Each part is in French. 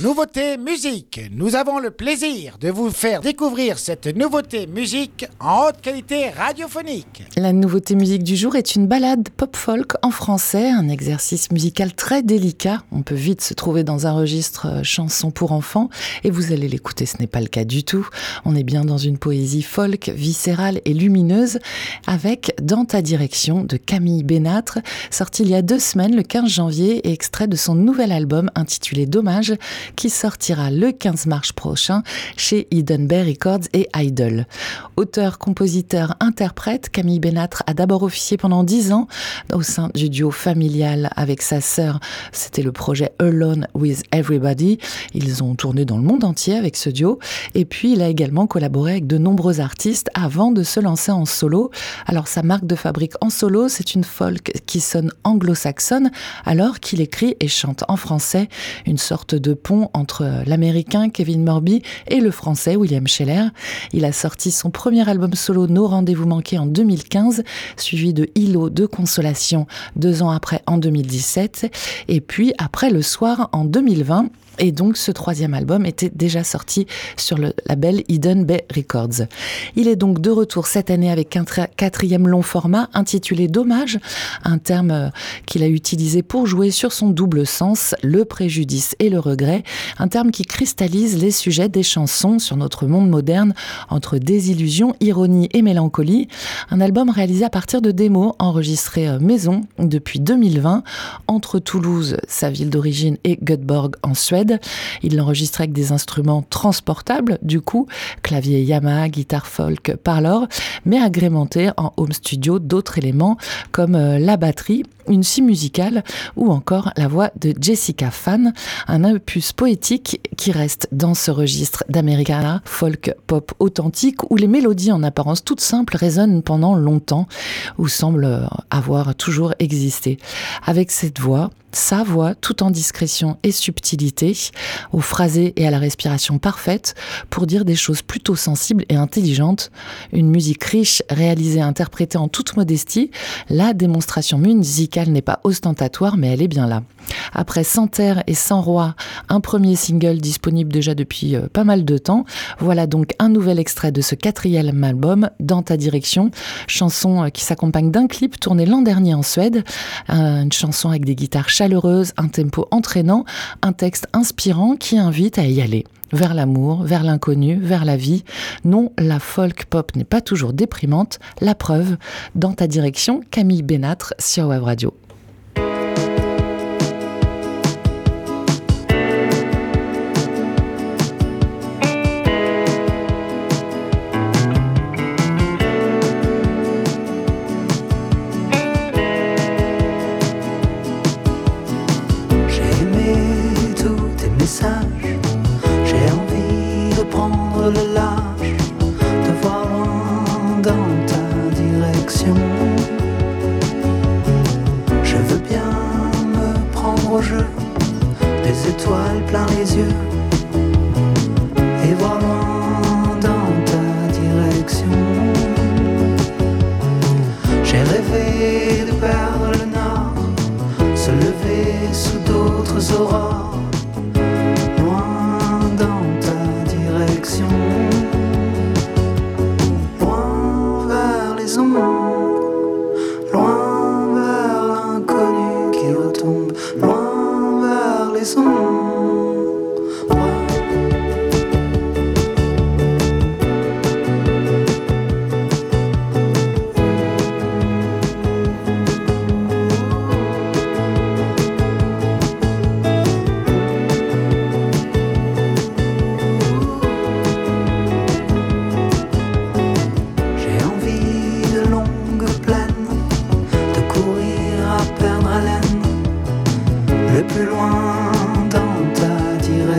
Nouveauté musique. Nous avons le plaisir de vous faire découvrir cette nouveauté musique en haute qualité radiophonique. La nouveauté musique du jour est une balade pop-folk en français, un exercice musical très délicat. On peut vite se trouver dans un registre euh, chanson pour enfants et vous allez l'écouter, ce n'est pas le cas du tout. On est bien dans une poésie folk, viscérale et lumineuse avec Dans ta direction de Camille Bénâtre, sorti il y a deux semaines, le 15 janvier, et extrait de son nouvel album intitulé Dommage qui sortira le 15 mars prochain chez Bay Records et Idol. Auteur, compositeur, interprète, Camille Bénâtre a d'abord officié pendant dix ans au sein du duo familial avec sa sœur. C'était le projet Alone with Everybody. Ils ont tourné dans le monde entier avec ce duo. Et puis, il a également collaboré avec de nombreux artistes avant de se lancer en solo. Alors, sa marque de fabrique en solo, c'est une folk qui sonne anglo-saxonne, alors qu'il écrit et chante en français, une sorte de pont entre l'américain Kevin Morby et le français William Scheller. Il a sorti son premier album solo Nos rendez-vous manqués en 2015, suivi de Hilo de Consolation deux ans après en 2017, et puis après le soir en 2020. Et donc ce troisième album était déjà sorti sur le label Eden Bay Records. Il est donc de retour cette année avec un quatrième long format intitulé Dommage, un terme euh, qu'il a utilisé pour jouer sur son double sens, le préjudice et le regret, un terme qui cristallise les sujets des chansons sur notre monde moderne entre désillusion, ironie et mélancolie. Un album réalisé à partir de démos enregistrées euh, maison depuis 2020 entre Toulouse, sa ville d'origine, et Göteborg en Suède il l'enregistrait avec des instruments transportables, du coup, clavier Yamaha, guitare folk, parlor, mais agrémenté en home studio d'autres éléments comme euh, la batterie une scie musicale ou encore la voix de Jessica Fan, un opus poétique qui reste dans ce registre d'Americana, folk pop authentique où les mélodies en apparence toutes simples résonnent pendant longtemps ou semblent avoir toujours existé. Avec cette voix, sa voix, tout en discrétion et subtilité, au phrasé et à la respiration parfaite, pour dire des choses plutôt sensibles et intelligentes. Une musique riche, réalisée et interprétée en toute modestie, la démonstration musicale n'est pas ostentatoire, mais elle est bien là. Après Sans Terre et Sans Roi, un premier single disponible déjà depuis euh, pas mal de temps, voilà donc un nouvel extrait de ce quatrième album, Dans ta direction, chanson euh, qui s'accompagne d'un clip tourné l'an dernier en Suède, une chanson avec des guitares chaleureuses, un tempo entraînant, un texte inspirant qui invite à y aller vers l'amour, vers l'inconnu, vers la vie. Non, la folk pop n'est pas toujours déprimante. La preuve, dans ta direction, Camille Bénâtre sur Web Radio. Des étoiles plein les yeux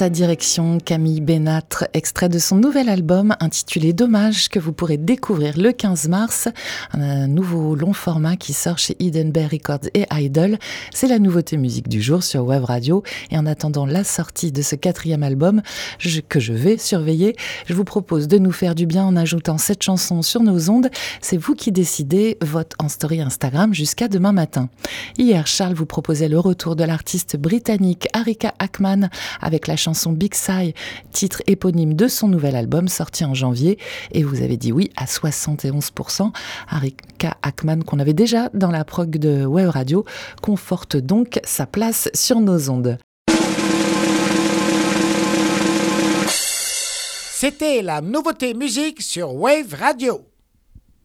sa direction, Camille Bénatre, extrait de son nouvel album intitulé Dommage que vous pourrez découvrir le 15 mars. Un nouveau long format qui sort chez Edenberg Records et Idol. C'est la nouveauté musique du jour sur Web Radio. Et en attendant la sortie de ce quatrième album que je vais surveiller, je vous propose de nous faire du bien en ajoutant cette chanson sur nos ondes. C'est vous qui décidez. Vote en story Instagram jusqu'à demain matin. Hier, Charles vous proposait le retour de l'artiste britannique Arika Ackman avec la chanson Big Sigh, titre éponyme de son nouvel album sorti en janvier. Et vous avez dit oui à 71%. Arika Ackman, qu'on avait déjà dans la prog de Web Radio, conforte donc sa place sur nos ondes. C'était la nouveauté musique sur Wave Radio.